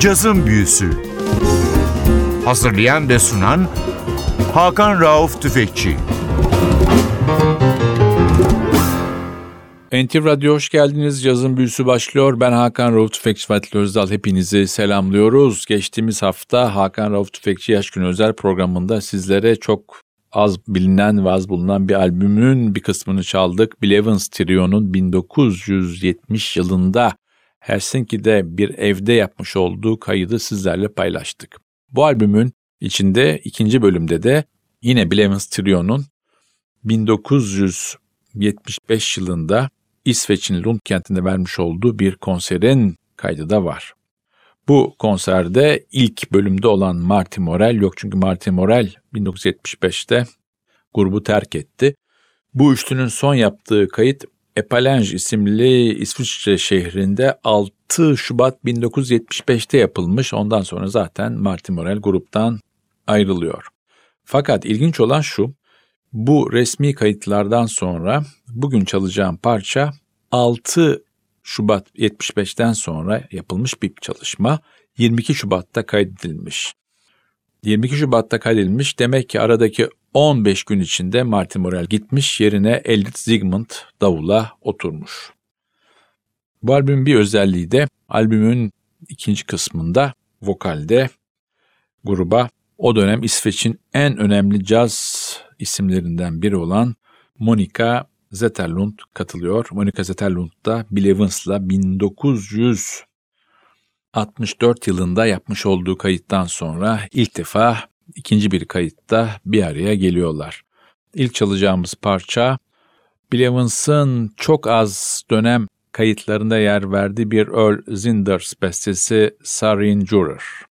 Cazın Büyüsü Hazırlayan ve sunan Hakan Rauf Tüfekçi NTV Radyo hoş geldiniz. Cazın büyüsü başlıyor. Ben Hakan Rauf Tüfekçi Fatih Özdal. Hepinizi selamlıyoruz. Geçtiğimiz hafta Hakan Rauf Tüfekçi Yaş Günü Özel programında sizlere çok az bilinen ve az bulunan bir albümün bir kısmını çaldık. Bill Evans Trio'nun 1970 yılında Helsinki'de bir evde yapmış olduğu kaydı sizlerle paylaştık. Bu albümün içinde ikinci bölümde de yine Bill Evans Trio'nun 1975 yılında İsveç'in Lund kentinde vermiş olduğu bir konserin kaydı da var. Bu konserde ilk bölümde olan Marty Morel yok çünkü Marty Morel 1975'te grubu terk etti. Bu üçlünün son yaptığı kayıt Epalange isimli İsviçre şehrinde 6 Şubat 1975'te yapılmış. Ondan sonra zaten Martin Morel gruptan ayrılıyor. Fakat ilginç olan şu, bu resmi kayıtlardan sonra bugün çalacağım parça 6 Şubat 75'ten sonra yapılmış bir çalışma 22 Şubat'ta kaydedilmiş. 22 Şubat'ta kaydedilmiş demek ki aradaki 15 gün içinde Martin Morel gitmiş yerine Elliot Zygmunt davula oturmuş. Bu albümün bir özelliği de albümün ikinci kısmında vokalde gruba o dönem İsveç'in en önemli caz isimlerinden biri olan Monica Zetterlund katılıyor. Monica Zetterlund da Bill Evans'la 1964 yılında yapmış olduğu kayıttan sonra ilk defa ikinci bir kayıtta bir araya geliyorlar. İlk çalacağımız parça Bill Evans'ın çok az dönem kayıtlarında yer verdiği bir Earl Zinders bestesi Sarin Juror.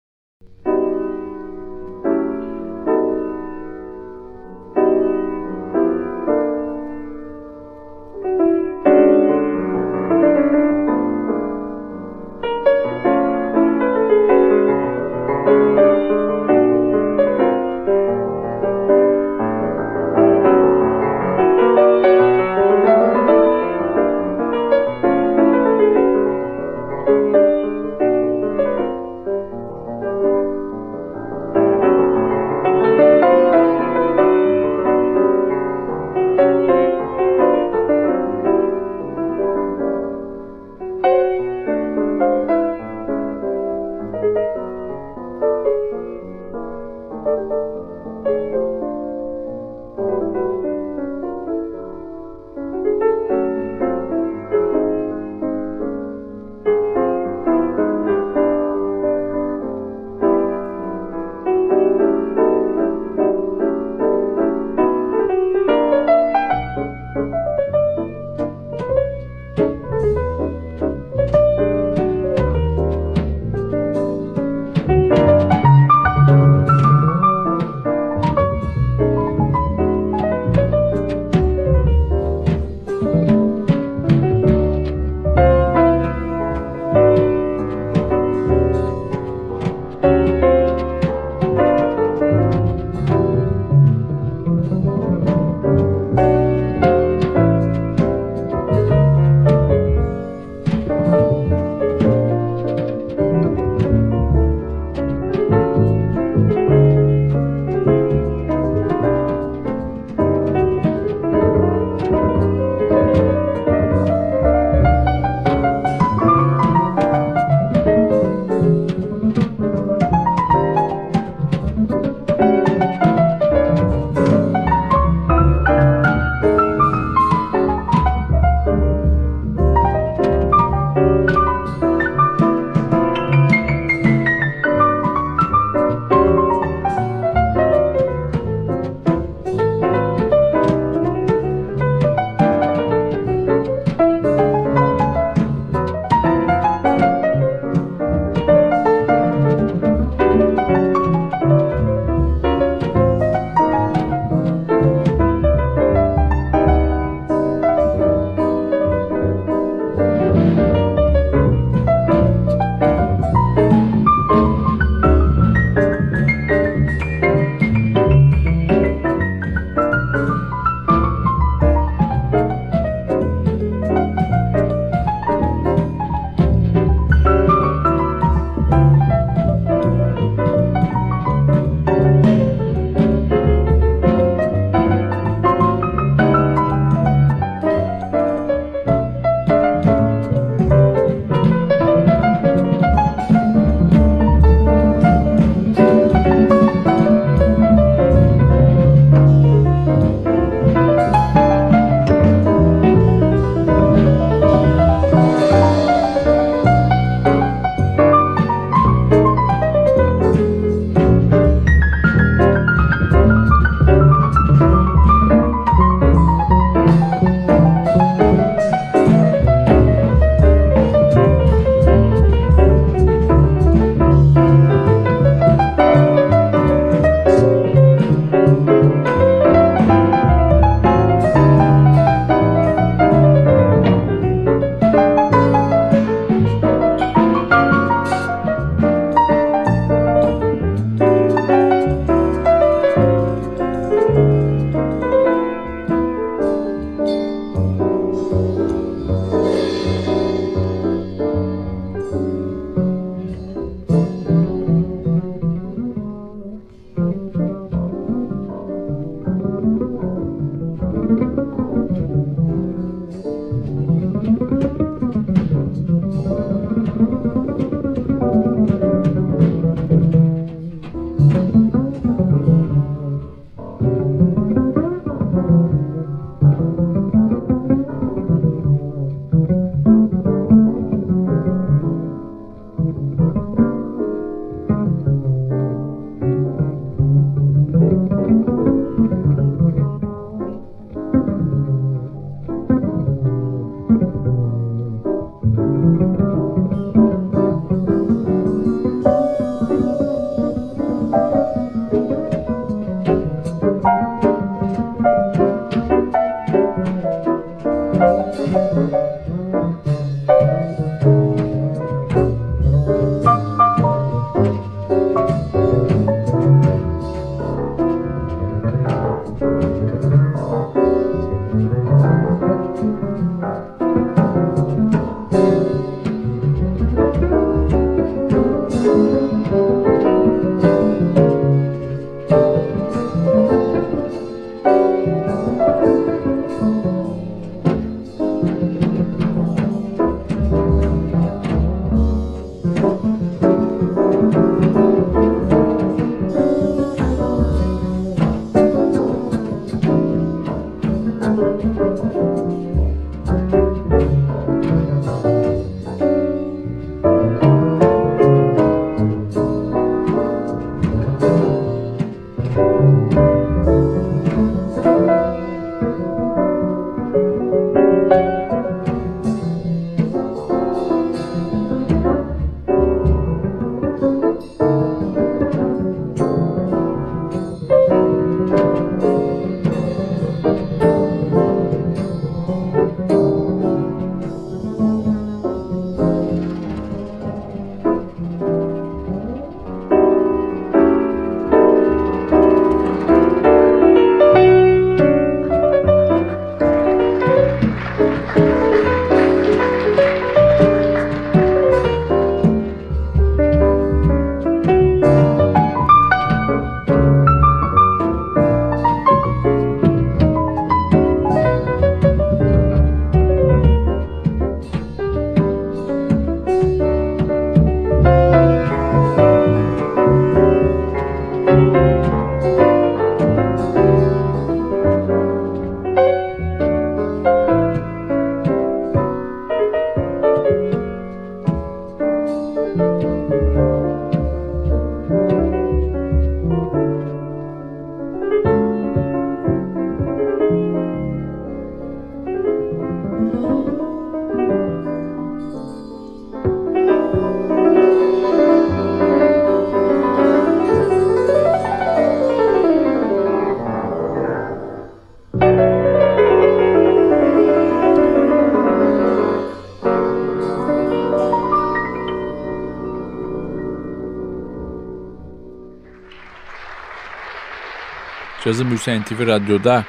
Cazı Büyüsen NTV Radyo'da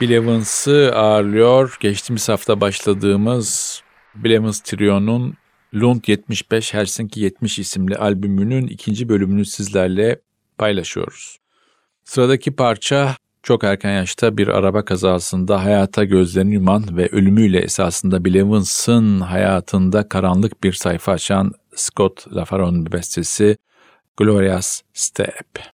Bill Evans'ı ağırlıyor. Geçtiğimiz hafta başladığımız Bill Evans Trio'nun Lund 75 Helsinki 70 isimli albümünün ikinci bölümünü sizlerle paylaşıyoruz. Sıradaki parça çok erken yaşta bir araba kazasında hayata gözlerini yuman ve ölümüyle esasında Bill Evans'ın hayatında karanlık bir sayfa açan Scott LaFaron'un bestesi Glorious Step.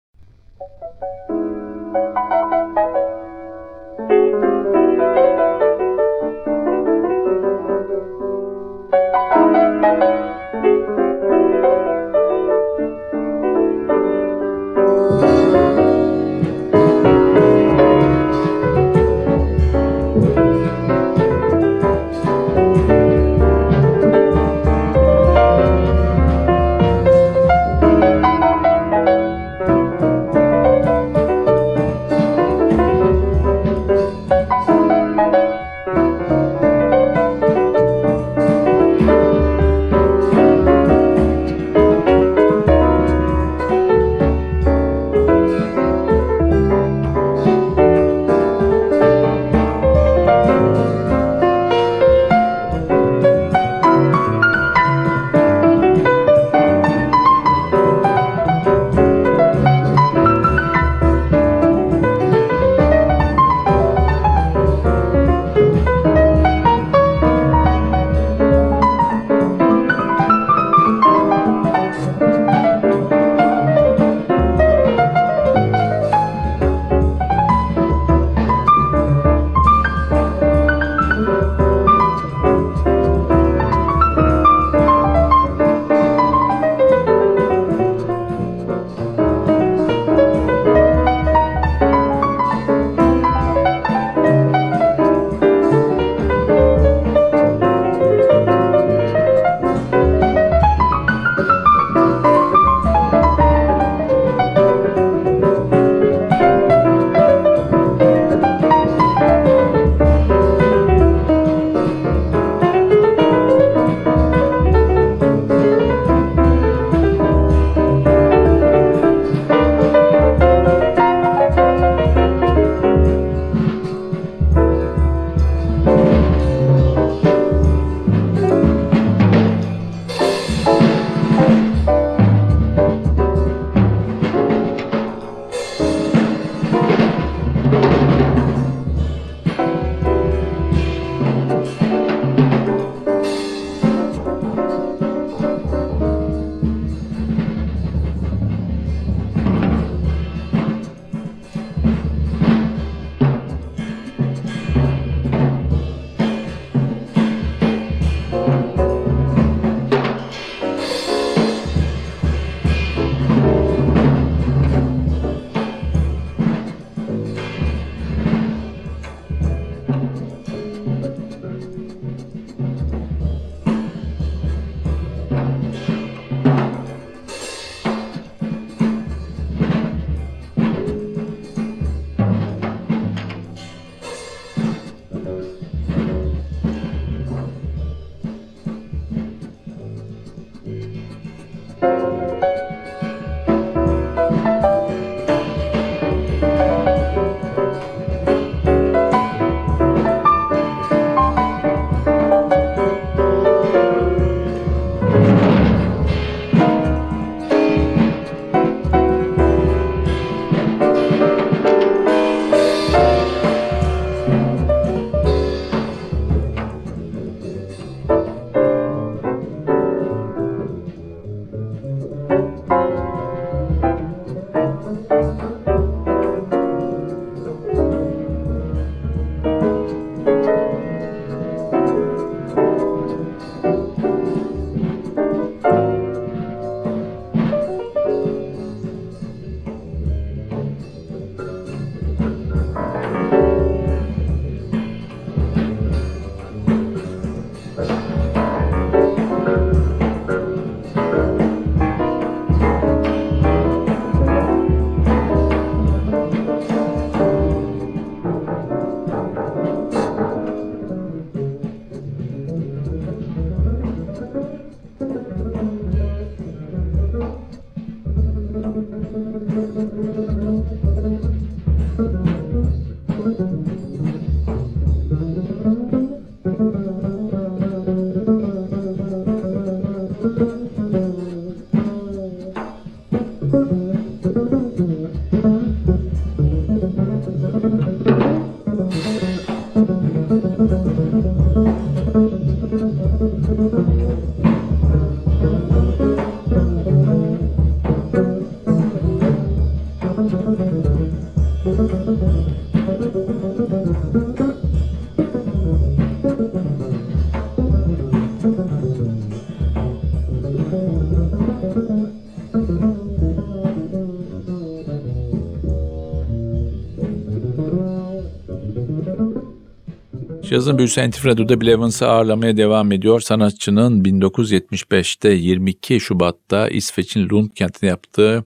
Cazın büyüsü NTV Radyo'da Bill Evans'ı ağırlamaya devam ediyor. Sanatçının 1975'te 22 Şubat'ta İsveç'in Lund kentinde yaptığı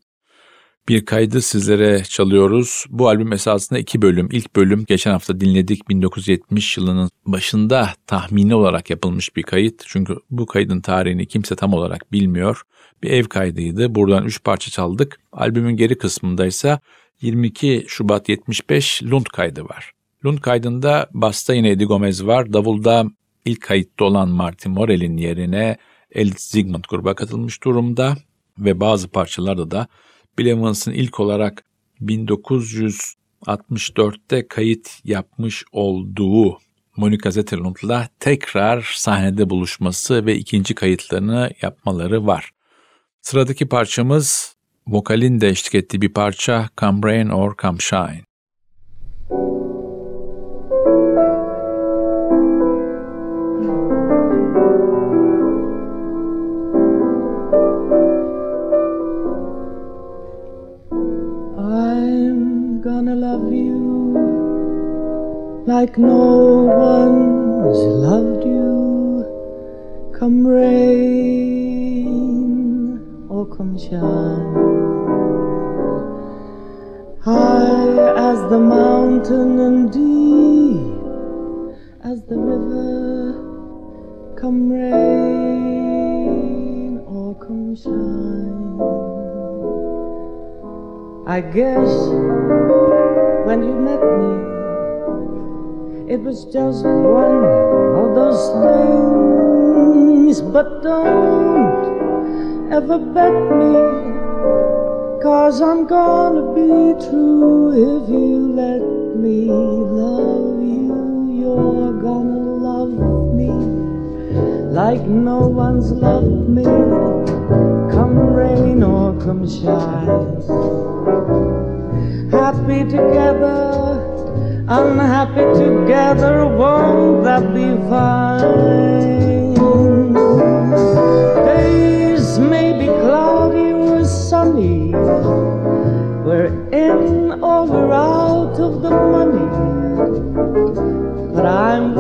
bir kaydı sizlere çalıyoruz. Bu albüm esasında iki bölüm. İlk bölüm geçen hafta dinledik 1970 yılının başında tahmini olarak yapılmış bir kayıt. Çünkü bu kaydın tarihini kimse tam olarak bilmiyor. Bir ev kaydıydı. Buradan üç parça çaldık. Albümün geri kısmında ise 22 Şubat 75 Lund kaydı var. Lund kaydında basta yine Eddie Gomez var. Davulda ilk kayıtta olan Martin Morel'in yerine Elit Zygmunt gruba katılmış durumda. Ve bazı parçalarda da Bill Evans'ın ilk olarak 1964'te kayıt yapmış olduğu Monica Zetterlund'la tekrar sahnede buluşması ve ikinci kayıtlarını yapmaları var. Sıradaki parçamız vokalin de eşlik ettiği bir parça Come Rain or Come Shine. Like no one's loved you. Come rain or come shine. High as the mountain and deep as the river. Come rain or come shine. I guess when you met me it was just one of those things, but don't ever bet me, cause I'm gonna be true if you let me love you. You're gonna love me like no one's loved me, come rain or come shine. Happy together unhappy together, won't that be fine? Days may be cloudy or sunny, we're in or we're out of the money, but I'm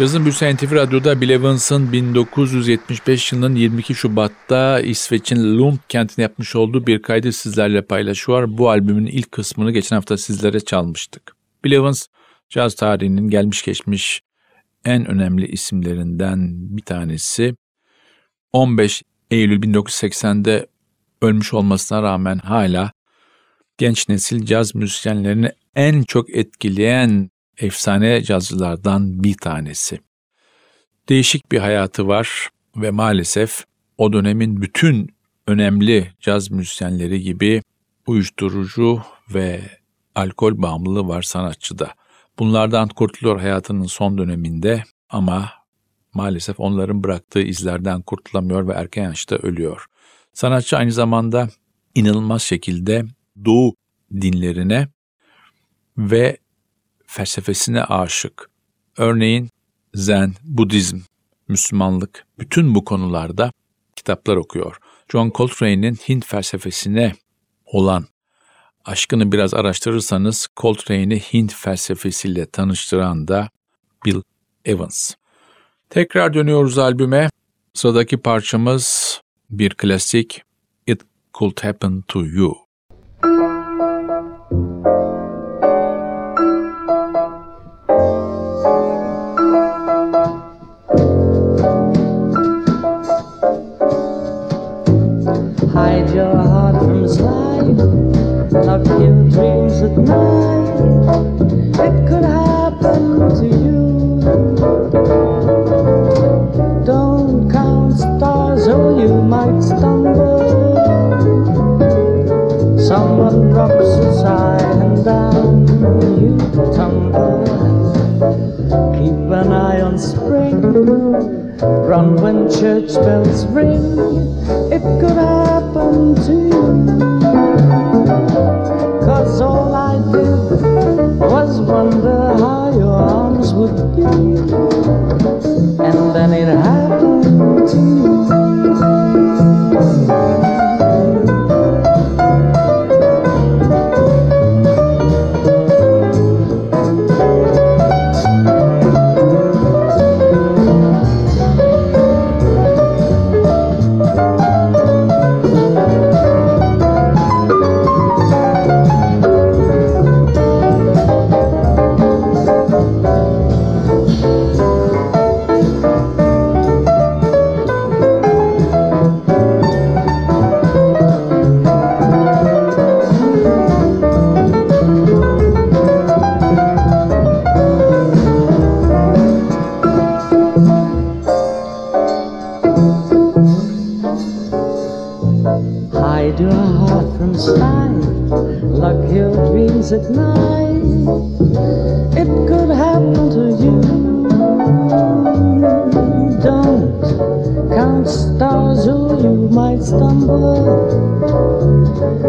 Cazın Büyüsü NTV Radyo'da Bill Evans'ın 1975 yılının 22 Şubat'ta İsveç'in Lund kentine yapmış olduğu bir kaydı sizlerle paylaşıyor. Bu albümün ilk kısmını geçen hafta sizlere çalmıştık. Bill Evans, caz tarihinin gelmiş geçmiş en önemli isimlerinden bir tanesi. 15 Eylül 1980'de ölmüş olmasına rağmen hala genç nesil caz müzisyenlerini en çok etkileyen efsane cazcılardan bir tanesi. Değişik bir hayatı var ve maalesef o dönemin bütün önemli caz müzisyenleri gibi uyuşturucu ve alkol bağımlılığı var sanatçıda. Bunlardan kurtuluyor hayatının son döneminde ama maalesef onların bıraktığı izlerden kurtulamıyor ve erken yaşta ölüyor. Sanatçı aynı zamanda inanılmaz şekilde doğu dinlerine ve felsefesine aşık. Örneğin Zen, Budizm, Müslümanlık bütün bu konularda kitaplar okuyor. John Coltrane'in Hint felsefesine olan aşkını biraz araştırırsanız Coltrane'i Hint felsefesiyle tanıştıran da Bill Evans. Tekrar dönüyoruz albüme. Sıradaki parçamız bir klasik It Could Happen to You.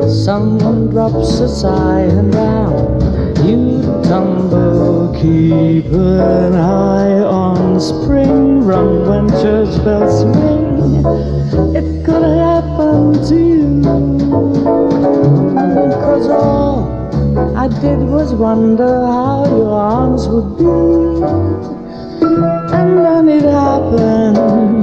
Someone drops a sigh and down you tumble. Keep an eye on spring, run when church bells ring. It could happen to you. Cause all I did was wonder how your arms would be. And then it happened.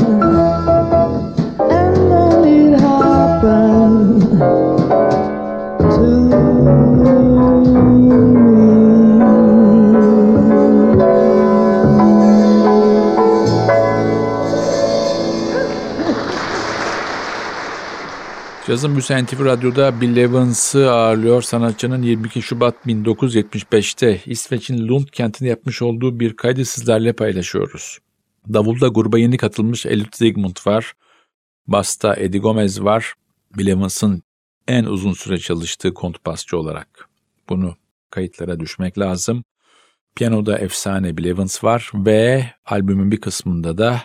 Cazın Büyüsen NTV Radyo'da Bill Evans'ı ağırlıyor. Sanatçının 22 Şubat 1975'te İsveç'in Lund kentinde yapmış olduğu bir kaydı sizlerle paylaşıyoruz. Davulda gruba yeni katılmış Elliot Zygmunt var. Basta Eddie Gomez var. Bill Evans'ın en uzun süre çalıştığı kontrbasçı olarak. Bunu kayıtlara düşmek lazım. Piyanoda efsane Bill Evans var ve albümün bir kısmında da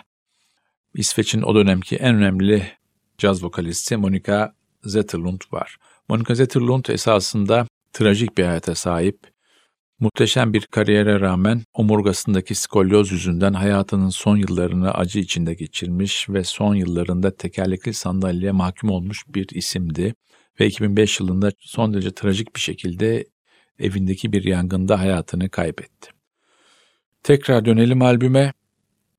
İsveç'in o dönemki en önemli caz vokalisti Monica Zetterlund var. Monica Zetterlund esasında trajik bir hayata sahip. Muhteşem bir kariyere rağmen omurgasındaki skolyoz yüzünden hayatının son yıllarını acı içinde geçirmiş ve son yıllarında tekerlekli sandalyeye mahkum olmuş bir isimdi. Ve 2005 yılında son derece trajik bir şekilde evindeki bir yangında hayatını kaybetti. Tekrar dönelim albüme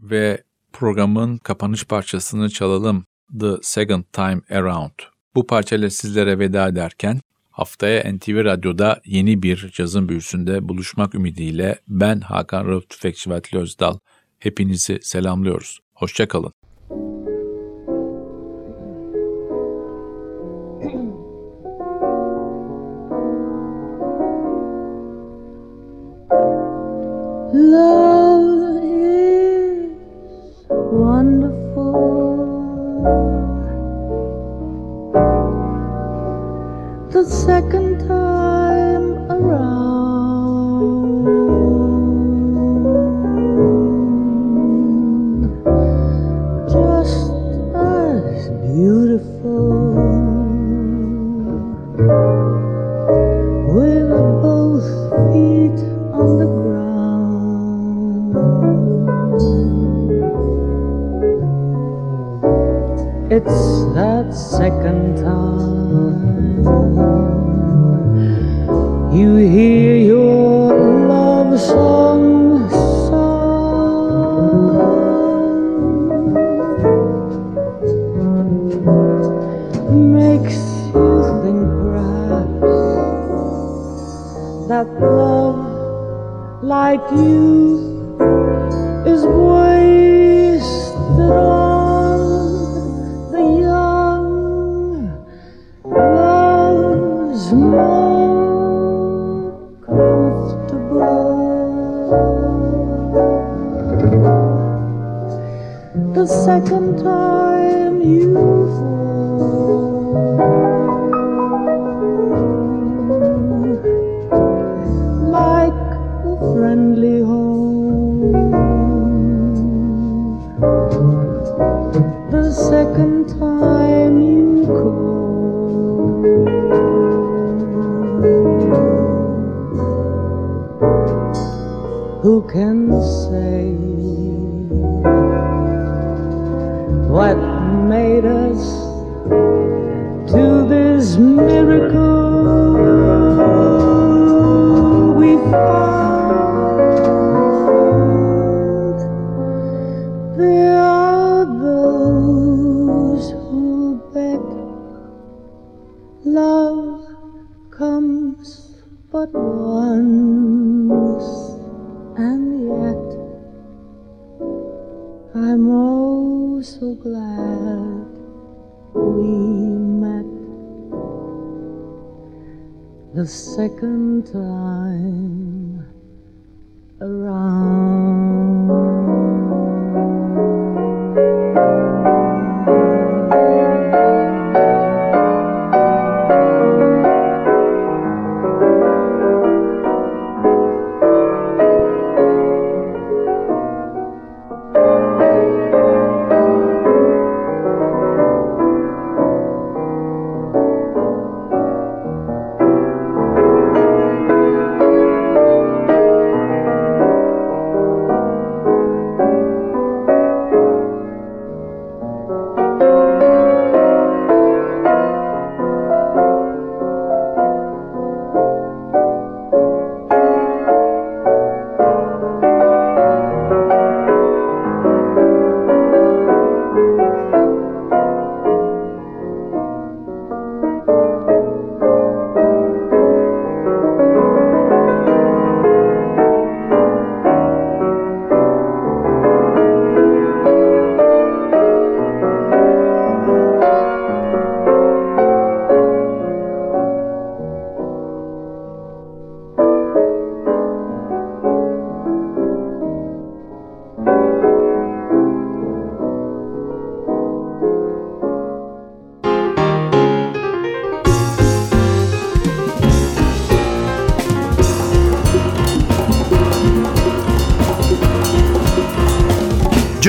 ve programın kapanış parçasını çalalım. The Second Time Around. Bu parçayla sizlere veda ederken haftaya NTV Radyo'da yeni bir cazın büyüsünde buluşmak ümidiyle ben Hakan Rauf Tüfekçi ve Atli Özdal hepinizi selamlıyoruz. Hoşçakalın. you hear your love song. can time.